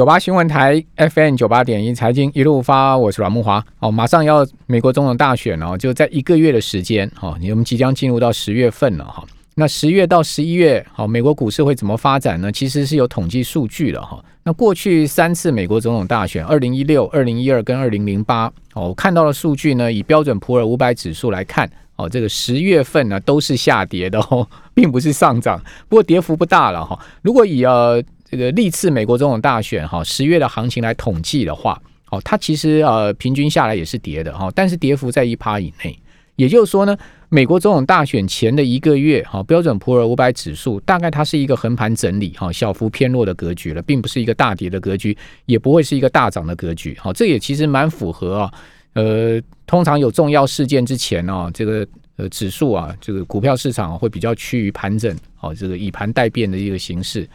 九八新闻台 FM 九八点一财经一路发，我是阮木华。哦，马上要美国总统大选哦，就在一个月的时间，哦，我们即将进入到十月份了哈。那十月到十一月，好，美国股市会怎么发展呢？其实是有统计数据的哈。那过去三次美国总统大选，二零一六、二零一二跟二零零八，哦，我看到的数据呢，以标准普尔五百指数来看，哦，这个十月份呢都是下跌的哦，并不是上涨，不过跌幅不大了哈。如果以呃这个历次美国总统大选哈十月的行情来统计的话，哦，它其实呃平均下来也是跌的哈，但是跌幅在一趴以内。也就是说呢，美国总统大选前的一个月哈，标准普尔五百指数大概它是一个横盘整理哈，小幅偏弱的格局了，并不是一个大跌的格局，也不会是一个大涨的格局。好，这也其实蛮符合啊。呃，通常有重要事件之前呢，这个呃指数啊，这个股票市场会比较趋于盘整，好，这个以盘代变的一个形式。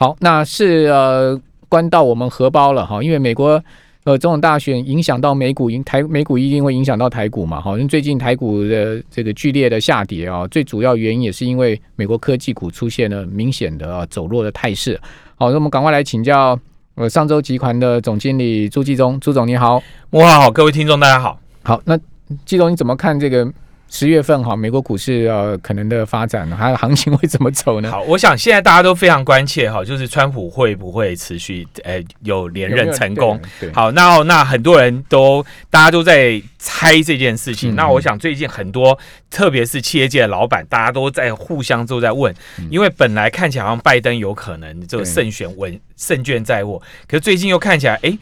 好，那是呃关到我们荷包了哈，因为美国呃总统大选影响到美股，影台美股一定会影响到台股嘛，哈，因为最近台股的这个剧烈的下跌啊，最主要原因也是因为美国科技股出现了明显的啊走弱的态势。好，那我们赶快来请教呃上周集团的总经理朱继忠，朱总你好，哇好，各位听众大家好，好，那季总你怎么看这个？十月份哈，美国股市呃可能的发展，还有行情会怎么走呢？好，我想现在大家都非常关切哈，就是川普会不会持续呃有连任成功？好，那那很多人都大家都在猜这件事情。那我想最近很多，特别是企业界的老板，大家都在互相都在问，因为本来看起来好像拜登有可能这个胜选稳胜券在握，可是最近又看起来哎。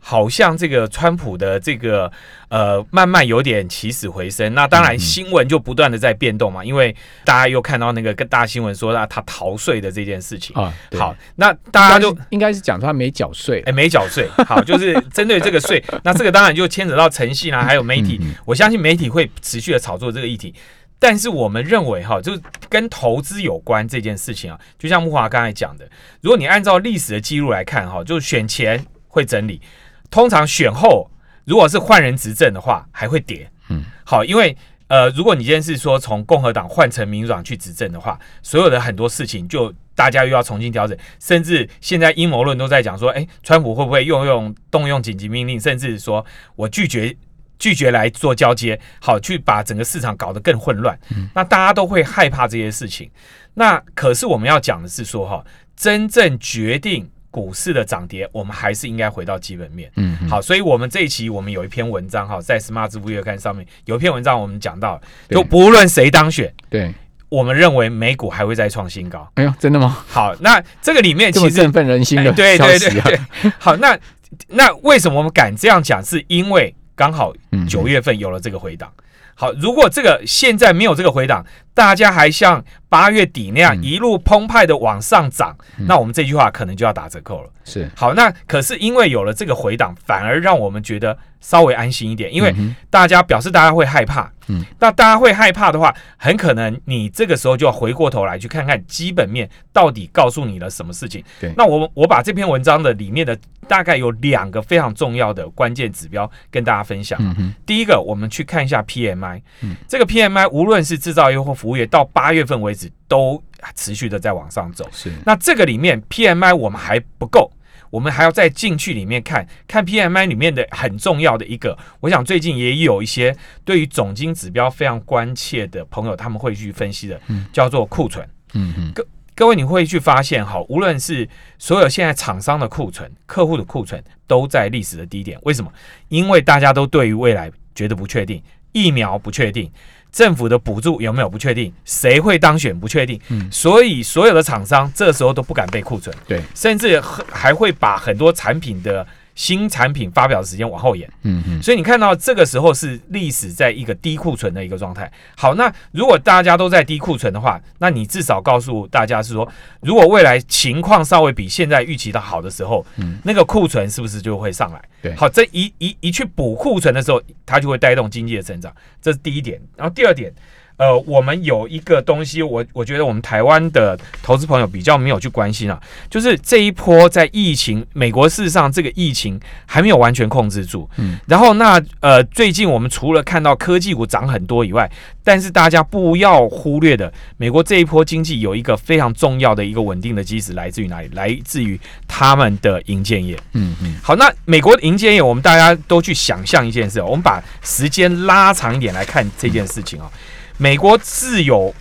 好像这个川普的这个呃，慢慢有点起死回生。那当然新闻就不断的在变动嘛，因为大家又看到那个跟大新闻说啊他逃税的这件事情啊。好，那大家就应该是讲他没缴税，哎，没缴税。好，就是针对这个税，那这个当然就牵扯到诚信啊，还有媒体。我相信媒体会持续的炒作这个议题。但是我们认为哈，就是跟投资有关这件事情啊，就像木华刚才讲的，如果你按照历史的记录来看哈，就是选前会整理。通常选后，如果是换人执政的话，还会跌。嗯，好，因为呃，如果你今天是说从共和党换成民主党去执政的话，所有的很多事情就大家又要重新调整，甚至现在阴谋论都在讲说，哎，川普会不会用用动用紧急命令，甚至说我拒绝拒绝来做交接，好去把整个市场搞得更混乱。那大家都会害怕这些事情。那可是我们要讲的是说，哈，真正决定。股市的涨跌，我们还是应该回到基本面。嗯，好，所以我们这一期我们有一篇文章哈，在 Smart 支付月刊上面有一篇文章，我们讲到，就不论谁当选，对，我们认为美股还会再创新高。哎呦，真的吗？好，那这个里面其实振奋人心的对对对对。好，那那为什么我们敢这样讲？是因为刚好九月份有了这个回档。好，如果这个现在没有这个回档，大家还像八月底那样一路澎湃的往上涨，那我们这句话可能就要打折扣了。是，好，那可是因为有了这个回档，反而让我们觉得稍微安心一点，因为大家表示大家会害怕。嗯，那大家会害怕的话，很可能你这个时候就要回过头来去看看基本面到底告诉你了什么事情。对，那我我把这篇文章的里面的大概有两个非常重要的关键指标跟大家分享。嗯第一个，我们去看一下 PMI，嗯，这个 PMI 无论是制造业或服务业，到八月份为止都持续的在往上走。是，那这个里面 PMI 我们还不够。我们还要再进去里面看看 PMI 里面的很重要的一个，我想最近也有一些对于总金指标非常关切的朋友，他们会去分析的，叫做库存。嗯嗯，各各位你会去发现哈，无论是所有现在厂商的库存、客户的库存，都在历史的低点。为什么？因为大家都对于未来觉得不确定，疫苗不确定。政府的补助有没有不确定？谁会当选不确定？嗯，所以所有的厂商这时候都不敢备库存，对，甚至还会把很多产品的。新产品发表的时间往后延，嗯嗯，所以你看到这个时候是历史在一个低库存的一个状态。好，那如果大家都在低库存的话，那你至少告诉大家是说，如果未来情况稍微比现在预期的好的时候，嗯，那个库存是不是就会上来？对，好，这一一一去补库存的时候，它就会带动经济的成长，这是第一点。然后第二点，呃，我们有一个东西，我我觉得我们台湾的投资朋友比较没有去关心啊，就是这一波在疫情，美国事实上这个疫情还没有完全控制住。嗯，然后那呃，最近我们除了看到科技股涨很多以外，但是大家不要忽略的，美国这一波经济有一个非常重要的一个稳定的基石，来自于哪里？来自于他们的银建业。嗯嗯。好，那美国的银建业，我们大家都去想象一件事，我们把时间拉长一点来看这件事情啊。美国自有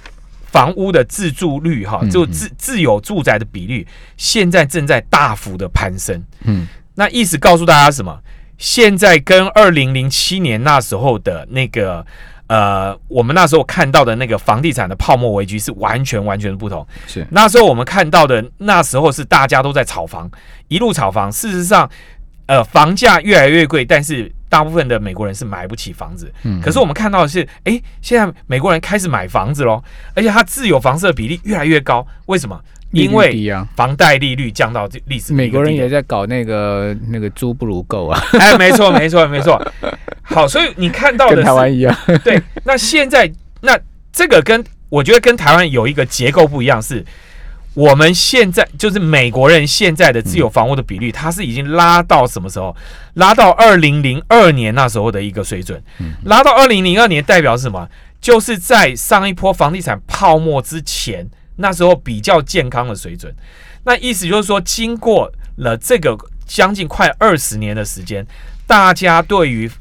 房屋的自住率，哈，就自自有住宅的比率，现在正在大幅的攀升。嗯，那意思告诉大家什么？现在跟二零零七年那时候的那个，呃，我们那时候看到的那个房地产的泡沫危机是完全完全的不同。是那时候我们看到的，那时候是大家都在炒房，一路炒房。事实上，呃，房价越来越贵，但是。大部分的美国人是买不起房子，嗯，可是我们看到的是，哎，现在美国人开始买房子喽，而且他自有房子的比例越来越高，为什么？因为房贷利率降到这历史。美国人也在搞那个那个租不如购啊，哎，没错，没错，没错。好，所以你看到的台湾一样，对。那现在那这个跟我觉得跟台湾有一个结构不一样是。我们现在就是美国人现在的自有房屋的比率，它是已经拉到什么时候？拉到二零零二年那时候的一个水准。拉到二零零二年代表是什么？就是在上一波房地产泡沫之前，那时候比较健康的水准。那意思就是说，经过了这个将近快二十年的时间，大家对于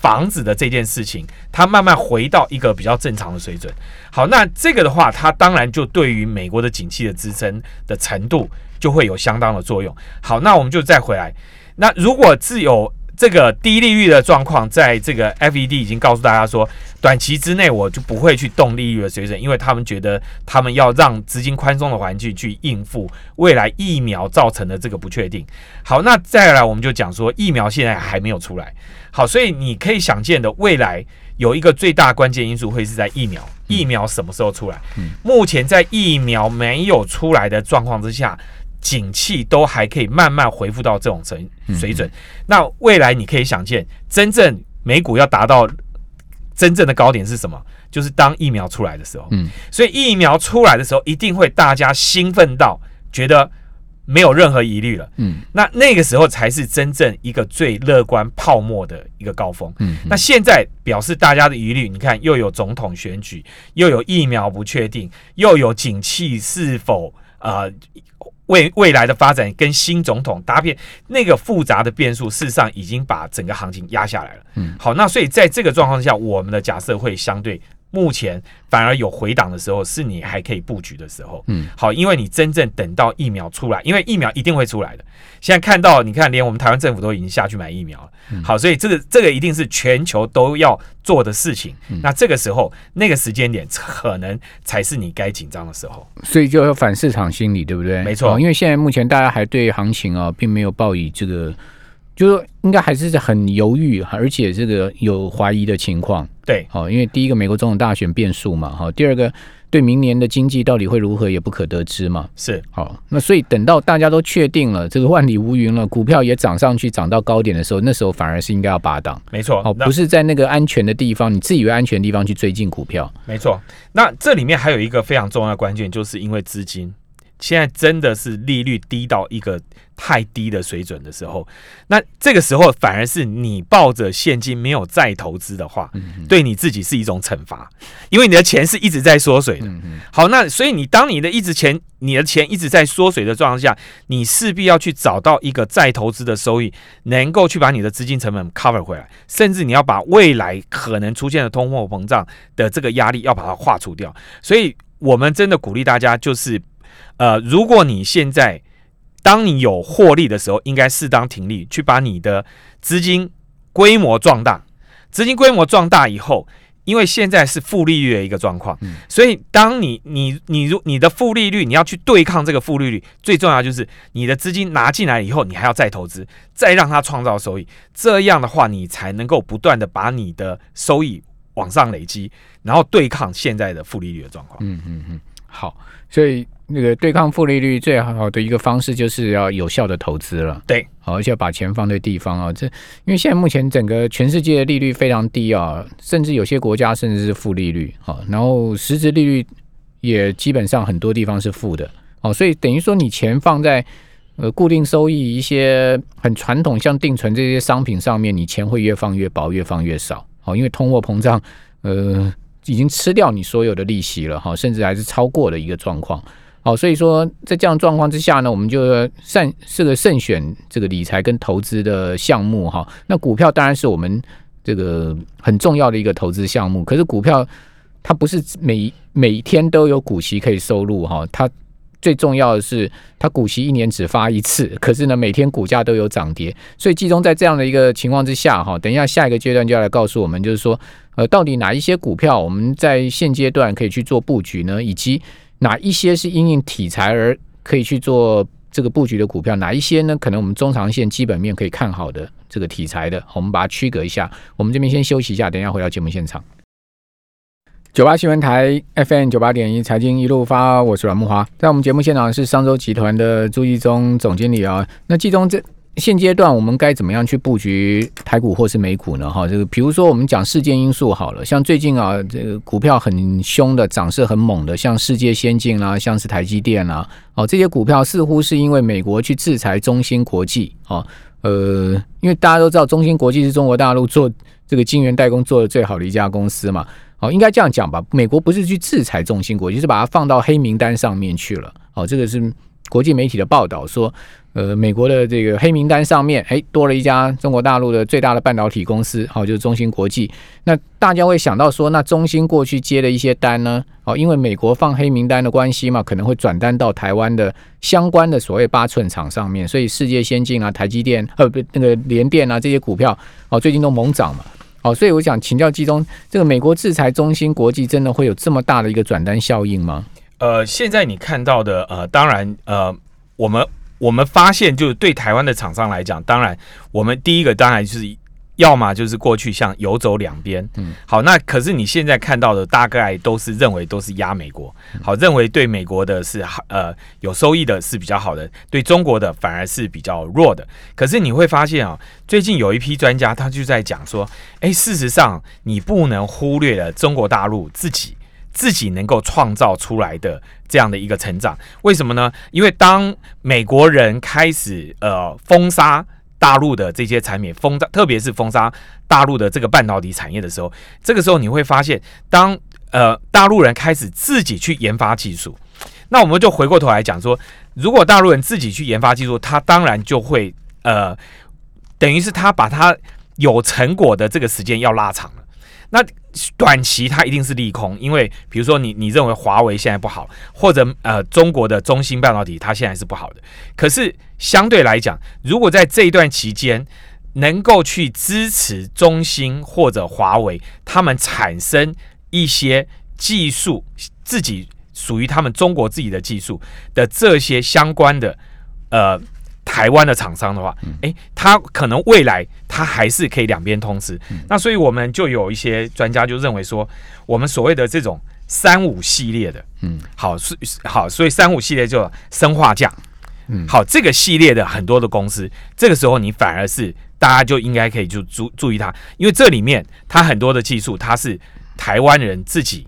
房子的这件事情，它慢慢回到一个比较正常的水准。好，那这个的话，它当然就对于美国的景气的支撑的程度就会有相当的作用。好，那我们就再回来。那如果自有这个低利率的状况，在这个 FED 已经告诉大家说，短期之内我就不会去动利率的水准，因为他们觉得他们要让资金宽松的环境去应付未来疫苗造成的这个不确定。好，那再来我们就讲说，疫苗现在还没有出来。好，所以你可以想见的未来有一个最大关键因素会是在疫苗，疫苗什么时候出来？目前在疫苗没有出来的状况之下，景气都还可以慢慢恢复到这种水水准。那未来你可以想见，真正美股要达到真正的高点是什么？就是当疫苗出来的时候。嗯，所以疫苗出来的时候，一定会大家兴奋到觉得。没有任何疑虑了，嗯，那那个时候才是真正一个最乐观泡沫的一个高峰，嗯，那现在表示大家的疑虑，你看又有总统选举，又有疫苗不确定，又有景气是否呃未未来的发展跟新总统搭配那个复杂的变数，事实上已经把整个行情压下来了，嗯，好，那所以在这个状况下，我们的假设会相对。目前反而有回档的时候，是你还可以布局的时候。嗯，好，因为你真正等到疫苗出来，因为疫苗一定会出来的。现在看到，你看，连我们台湾政府都已经下去买疫苗了。好，所以这个这个一定是全球都要做的事情。那这个时候，那个时间点可能才是你该紧张的时候。所以就要反市场心理，对不对？没错，因为现在目前大家还对行情啊，并没有抱以这个。就是应该还是很犹豫，而且这个有怀疑的情况。对，好，因为第一个美国总统大选变数嘛，哈，第二个对明年的经济到底会如何也不可得知嘛。是，好，那所以等到大家都确定了，这个万里无云了，股票也涨上去，涨到高点的时候，那时候反而是应该要拔档。没错，哦，不是在那个安全的地方，你自以为安全的地方去追进股票。没错，那这里面还有一个非常重要的关键，就是因为资金。现在真的是利率低到一个太低的水准的时候，那这个时候反而是你抱着现金没有再投资的话，对你自己是一种惩罚，因为你的钱是一直在缩水的。好，那所以你当你的一直钱，你的钱一直在缩水的状况下，你势必要去找到一个再投资的收益，能够去把你的资金成本 cover 回来，甚至你要把未来可能出现的通货膨胀的这个压力要把它化除掉。所以我们真的鼓励大家就是。呃，如果你现在当你有获利的时候，应该适当停利，去把你的资金规模壮大。资金规模壮大以后，因为现在是负利率的一个状况，所以当你你你如你的负利率，你要去对抗这个负利率，最重要就是你的资金拿进来以后，你还要再投资，再让它创造收益。这样的话，你才能够不断的把你的收益往上累积，然后对抗现在的负利率的状况。嗯嗯嗯。好，所以那个对抗负利率最好的一个方式就是要有效的投资了。对，好，而且要把钱放对地方啊。这因为现在目前整个全世界的利率非常低啊，甚至有些国家甚至是负利率啊，然后实质利率也基本上很多地方是负的哦，所以等于说你钱放在呃固定收益一些很传统像定存这些商品上面，你钱会越放越薄，越放越少。哦，因为通货膨胀呃已经吃掉你所有的利息了哈，甚至还是超过的一个状况。好，所以说在这样状况之下呢，我们就慎这个慎选这个理财跟投资的项目哈。那股票当然是我们这个很重要的一个投资项目，可是股票它不是每每一天都有股息可以收入哈，它最重要的是它股息一年只发一次，可是呢每天股价都有涨跌，所以集中在这样的一个情况之下哈，等一下下一个阶段就要来告诉我们，就是说呃到底哪一些股票我们在现阶段可以去做布局呢，以及。哪一些是因应题材而可以去做这个布局的股票？哪一些呢？可能我们中长线基本面可以看好的这个题材的，我们把它区隔一下。我们这边先休息一下，等一下回到节目现场。九八新闻台 FM 九八点一财经一路发，我是阮木华，在我们节目现场是商周集团的朱一忠总经理啊。那季中这。现阶段我们该怎么样去布局台股或是美股呢？哈，这个比如说我们讲事件因素好了，像最近啊，这个股票很凶的，涨势很猛的，像世界先进啦，像是台积电啦，哦，这些股票似乎是因为美国去制裁中芯国际，哦，呃，因为大家都知道中芯国际是中国大陆做这个晶圆代工做的最好的一家公司嘛，哦，应该这样讲吧，美国不是去制裁中芯国际，是把它放到黑名单上面去了，哦，这个是国际媒体的报道说。呃，美国的这个黑名单上面，哎，多了一家中国大陆的最大的半导体公司，好，就是中芯国际。那大家会想到说，那中芯过去接的一些单呢，哦，因为美国放黑名单的关系嘛，可能会转单到台湾的相关的所谓八寸厂上面，所以世界先进啊、台积电、呃不那个联电啊这些股票，哦，最近都猛涨嘛，哦，所以我想请教季中，这个美国制裁中芯国际，真的会有这么大的一个转单效应吗？呃，现在你看到的，呃，当然，呃，我们。我们发现，就是对台湾的厂商来讲，当然，我们第一个当然就是，要么就是过去像游走两边，嗯，好，那可是你现在看到的大概都是认为都是压美国，好，认为对美国的是呃有收益的是比较好的，对中国的反而是比较弱的。可是你会发现啊，最近有一批专家他就在讲说，哎，事实上你不能忽略了中国大陆自己。自己能够创造出来的这样的一个成长，为什么呢？因为当美国人开始呃封杀大陆的这些产品，封杀特别是封杀大陆的这个半导体产业的时候，这个时候你会发现，当呃大陆人开始自己去研发技术，那我们就回过头来讲说，如果大陆人自己去研发技术，他当然就会呃等于是他把他有成果的这个时间要拉长了。那短期它一定是利空，因为比如说你你认为华为现在不好，或者呃中国的中芯半导体它现在是不好的。可是相对来讲，如果在这一段期间能够去支持中芯或者华为，他们产生一些技术自己属于他们中国自己的技术的这些相关的呃。台湾的厂商的话，诶，他可能未来他还是可以两边通吃。那所以我们就有一些专家就认为说，我们所谓的这种三五系列的，嗯，好是好，所以三五系列就生化价，嗯，好，这个系列的很多的公司，这个时候你反而是大家就应该可以就注注意它，因为这里面它很多的技术，它是台湾人自己。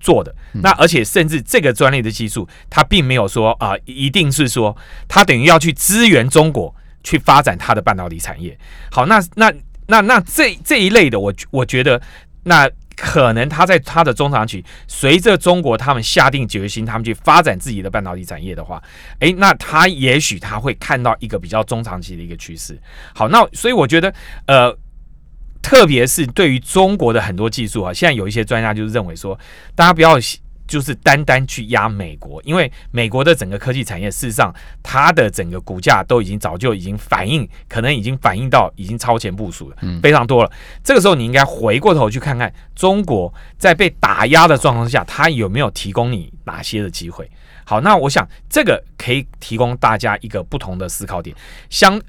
做的那，而且甚至这个专利的技术，它并没有说啊，一定是说它等于要去支援中国去发展它的半导体产业。好，那那那那这这一类的，我我觉得那可能他在他的中长期，随着中国他们下定决心，他们去发展自己的半导体产业的话，诶，那他也许他会看到一个比较中长期的一个趋势。好，那所以我觉得呃。特别是对于中国的很多技术啊，现在有一些专家就是认为说，大家不要就是单单去压美国，因为美国的整个科技产业，事实上它的整个股价都已经早就已经反映，可能已经反映到已经超前部署了，非常多了。这个时候你应该回过头去看看中国在被打压的状况下，它有没有提供你哪些的机会？好，那我想这个可以提供大家一个不同的思考点。相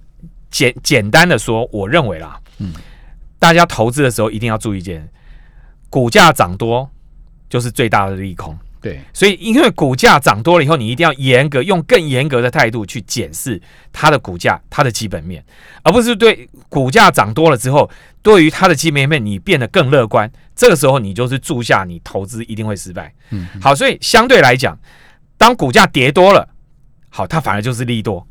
简简单的说，我认为啦，嗯。大家投资的时候一定要注意一件，股价涨多就是最大的利空。对，所以因为股价涨多了以后，你一定要严格用更严格的态度去检视它的股价、它的基本面，而不是对股价涨多了之后，对于它的基本面你变得更乐观。这个时候你就是注下你投资一定会失败。嗯，好，所以相对来讲，当股价跌多了，好，它反而就是利多。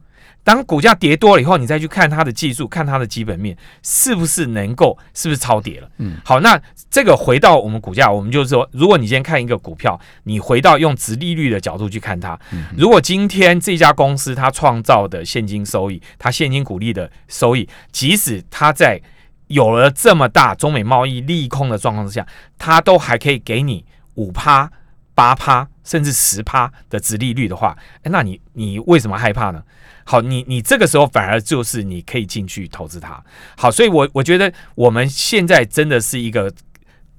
当股价跌多了以后，你再去看它的技术，看它的基本面是不是能够，是不是超跌了？嗯，好，那这个回到我们股价，我们就是说，如果你今天看一个股票，你回到用直利率的角度去看它，如果今天这家公司它创造的现金收益，它现金股利的收益，即使它在有了这么大中美贸易利空的状况之下，它都还可以给你五趴、八趴甚至十趴的直利率的话，诶那你你为什么害怕呢？好，你你这个时候反而就是你可以进去投资它。好，所以我我觉得我们现在真的是一个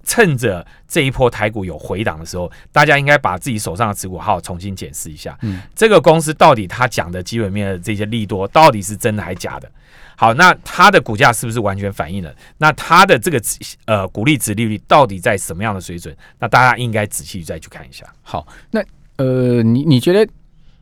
趁着这一波台股有回档的时候，大家应该把自己手上的持股好好重新检视一下。嗯，这个公司到底它讲的基本面的这些利多，到底是真的还假的？好，那它的股价是不是完全反映了？那它的这个呃股利值利率到底在什么样的水准？那大家应该仔细再去看一下。好，那呃，你你觉得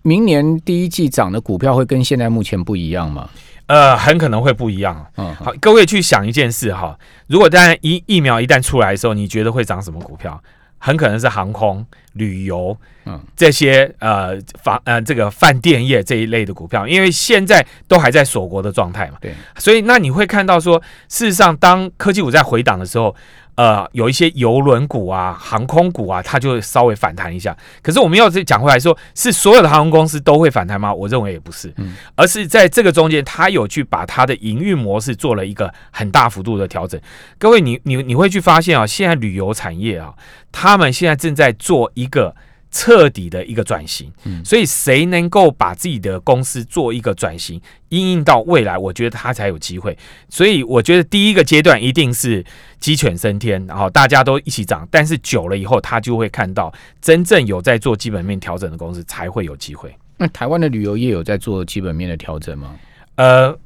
明年第一季涨的股票会跟现在目前不一样吗？呃，很可能会不一样。嗯，好，各位去想一件事哈，如果当然疫疫苗一旦出来的时候，你觉得会涨什么股票？很可能是航空、旅游，嗯。这些呃房呃这个饭店业这一类的股票，因为现在都还在锁国的状态嘛，对，所以那你会看到说，事实上当科技股在回档的时候，呃，有一些邮轮股啊、航空股啊，它就会稍微反弹一下。可是我们要是讲回来说，是所有的航空公司都会反弹吗？我认为也不是，嗯而是在这个中间，它有去把它的营运模式做了一个很大幅度的调整。各位，你你你会去发现啊，现在旅游产业啊，他们现在正在做一个。彻底的一个转型，嗯所以谁能够把自己的公司做一个转型，应用到未来，我觉得他才有机会。所以我觉得第一个阶段一定是鸡犬升天，然后大家都一起涨，但是久了以后，他就会看到真正有在做基本面调整的公司才会有机会。那台湾的旅游业有在做基本面的调整吗？呃，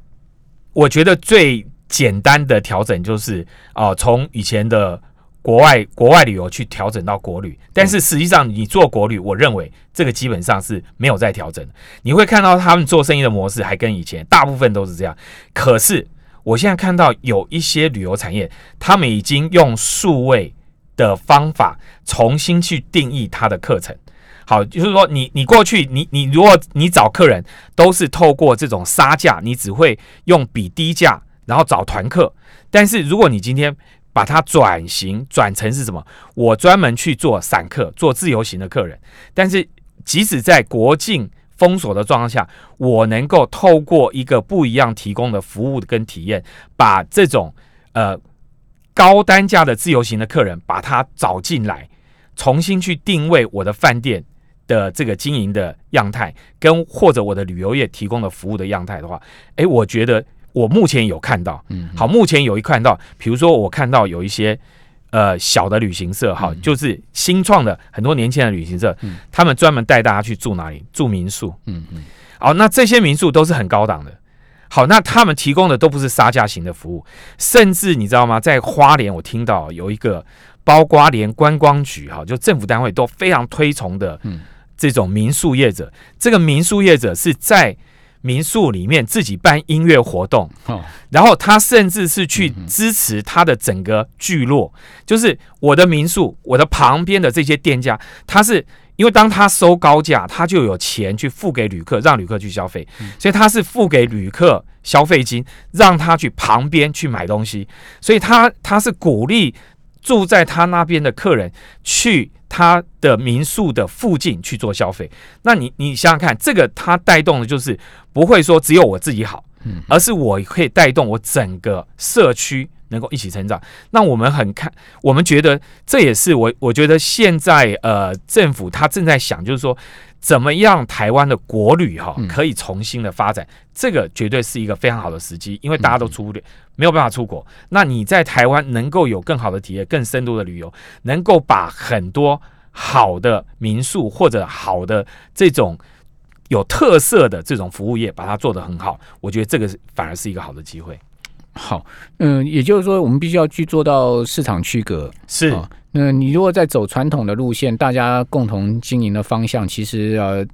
我觉得最简单的调整就是哦，从以前的国外国外旅游去调整到国旅，但是实际上你做国旅，我认为这个基本上是没有在调整的。你会看到他们做生意的模式还跟以前大部分都是这样，可是我现在看到有一些旅游产业，他们已经用数位的方法重新去定义它的课程。好，就是说你你过去你你如果你找客人都是透过这种杀价，你只会用比低价，然后找团客。但是如果你今天把它转型转成是什么？我专门去做散客，做自由行的客人。但是即使在国境封锁的状况下，我能够透过一个不一样提供的服务跟体验，把这种呃高单价的自由行的客人把他找进来，重新去定位我的饭店。的这个经营的样态，跟或者我的旅游业提供的服务的样态的话，诶，我觉得我目前有看到，嗯，好，目前有一看到，比如说我看到有一些呃小的旅行社，哈，就是新创的很多年轻的旅行社，嗯。他们专门带大家去住哪里？住民宿，嗯嗯，好，那这些民宿都是很高档的。好，那他们提供的都不是杀价型的服务，甚至你知道吗？在花莲，我听到有一个包括连观光局哈，就政府单位都非常推崇的，嗯。这种民宿业者，这个民宿业者是在民宿里面自己办音乐活动，哦，然后他甚至是去支持他的整个聚落，就是我的民宿，我的旁边的这些店家，他是因为当他收高价，他就有钱去付给旅客，让旅客去消费，所以他是付给旅客消费金，让他去旁边去买东西，所以他他是鼓励住在他那边的客人去他的民宿的附近去做消费。那你你想想看，这个他带动的就是不会说只有我自己好，嗯而是我可以带动我整个社区能够一起成长。那我们很看，我们觉得这也是我我觉得现在呃政府他正在想，就是说怎么样台湾的国旅哈嗯可以重新的发展，这个绝对是一个非常好的时机，因为大家都出不了，没有办法出国。那你在台湾能够有更好的体验、更深度的旅游，能够把很多好的民宿或者好的这种有特色的这种服务业，把它做得很好，我觉得这个反而是一个好的机会。好，嗯，也就是说，我们必须要去做到市场区隔。是，哦那你如果在走传统的路线，大家共同经营的方向，其实呃，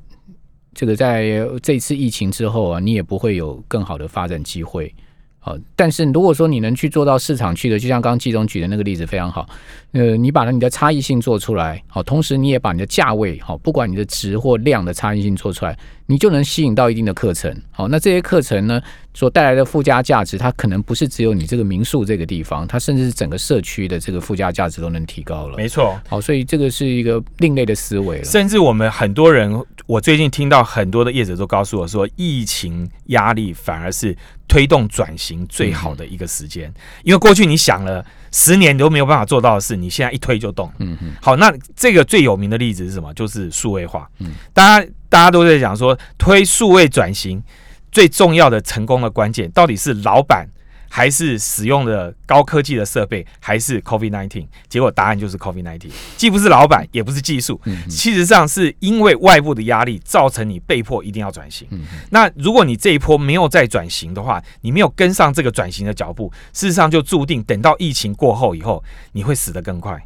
这个在这次疫情之后啊，你也不会有更好的发展机会。好，但是如果说你能去做到市场去的，就像刚刚季总举的那个例子非常好，呃，你把你的差异性做出来，好，同时你也把你的价位，好，不管你的值或量的差异性做出来，你就能吸引到一定的课程。好，那这些课程呢，所带来的附加价值，它可能不是只有你这个民宿这个地方，它甚至是整个社区的这个附加价值都能提高了。没错。好，所以这个是一个另类的思维了。甚至我们很多人，我最近听到很多的业者都告诉我说，疫情压力反而是推动转型最好的一个时间，因为过去你想了十年你都没有办法做到的事，你现在一推就动。嗯嗯，好，那这个最有名的例子是什么？就是数位化。嗯大家大家都在讲说，推数位转型最重要的成功的关键，到底是老板还是使用的高科技的设备，还是 COVID nineteen？结果答案就是 COVID nineteen，既不是老板，也不是技术，嗯嗯事实上是因为外部的压力造成你被迫一定要转型。嗯那如果你这一波没有再转型的话，你没有跟上这个转型的脚步，事实上就注定等到疫情过后以后，你会死得更快。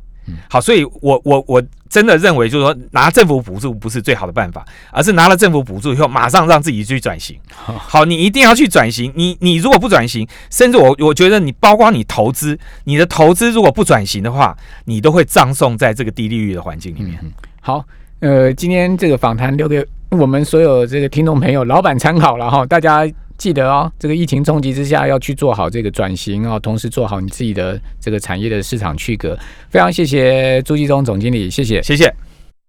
好，所以我我我真的认为，就是说拿政府补助不是最好的办法，而是拿了政府补助以后，马上让自己去转型。好，你一定要去转型。你你如果不转型，甚至我我觉得你包括你投资，你的投资如果不转型的话，你都会葬送在这个低利率的环境里面。好，呃，今天这个访谈留给我们所有这个听众朋友、老板参考了哈，大家记得哦，这个疫情冲击之下要去做好这个转型哦，同时做好你自己的这个产业的市场区隔。非常谢谢朱继忠总经理，谢谢。谢谢。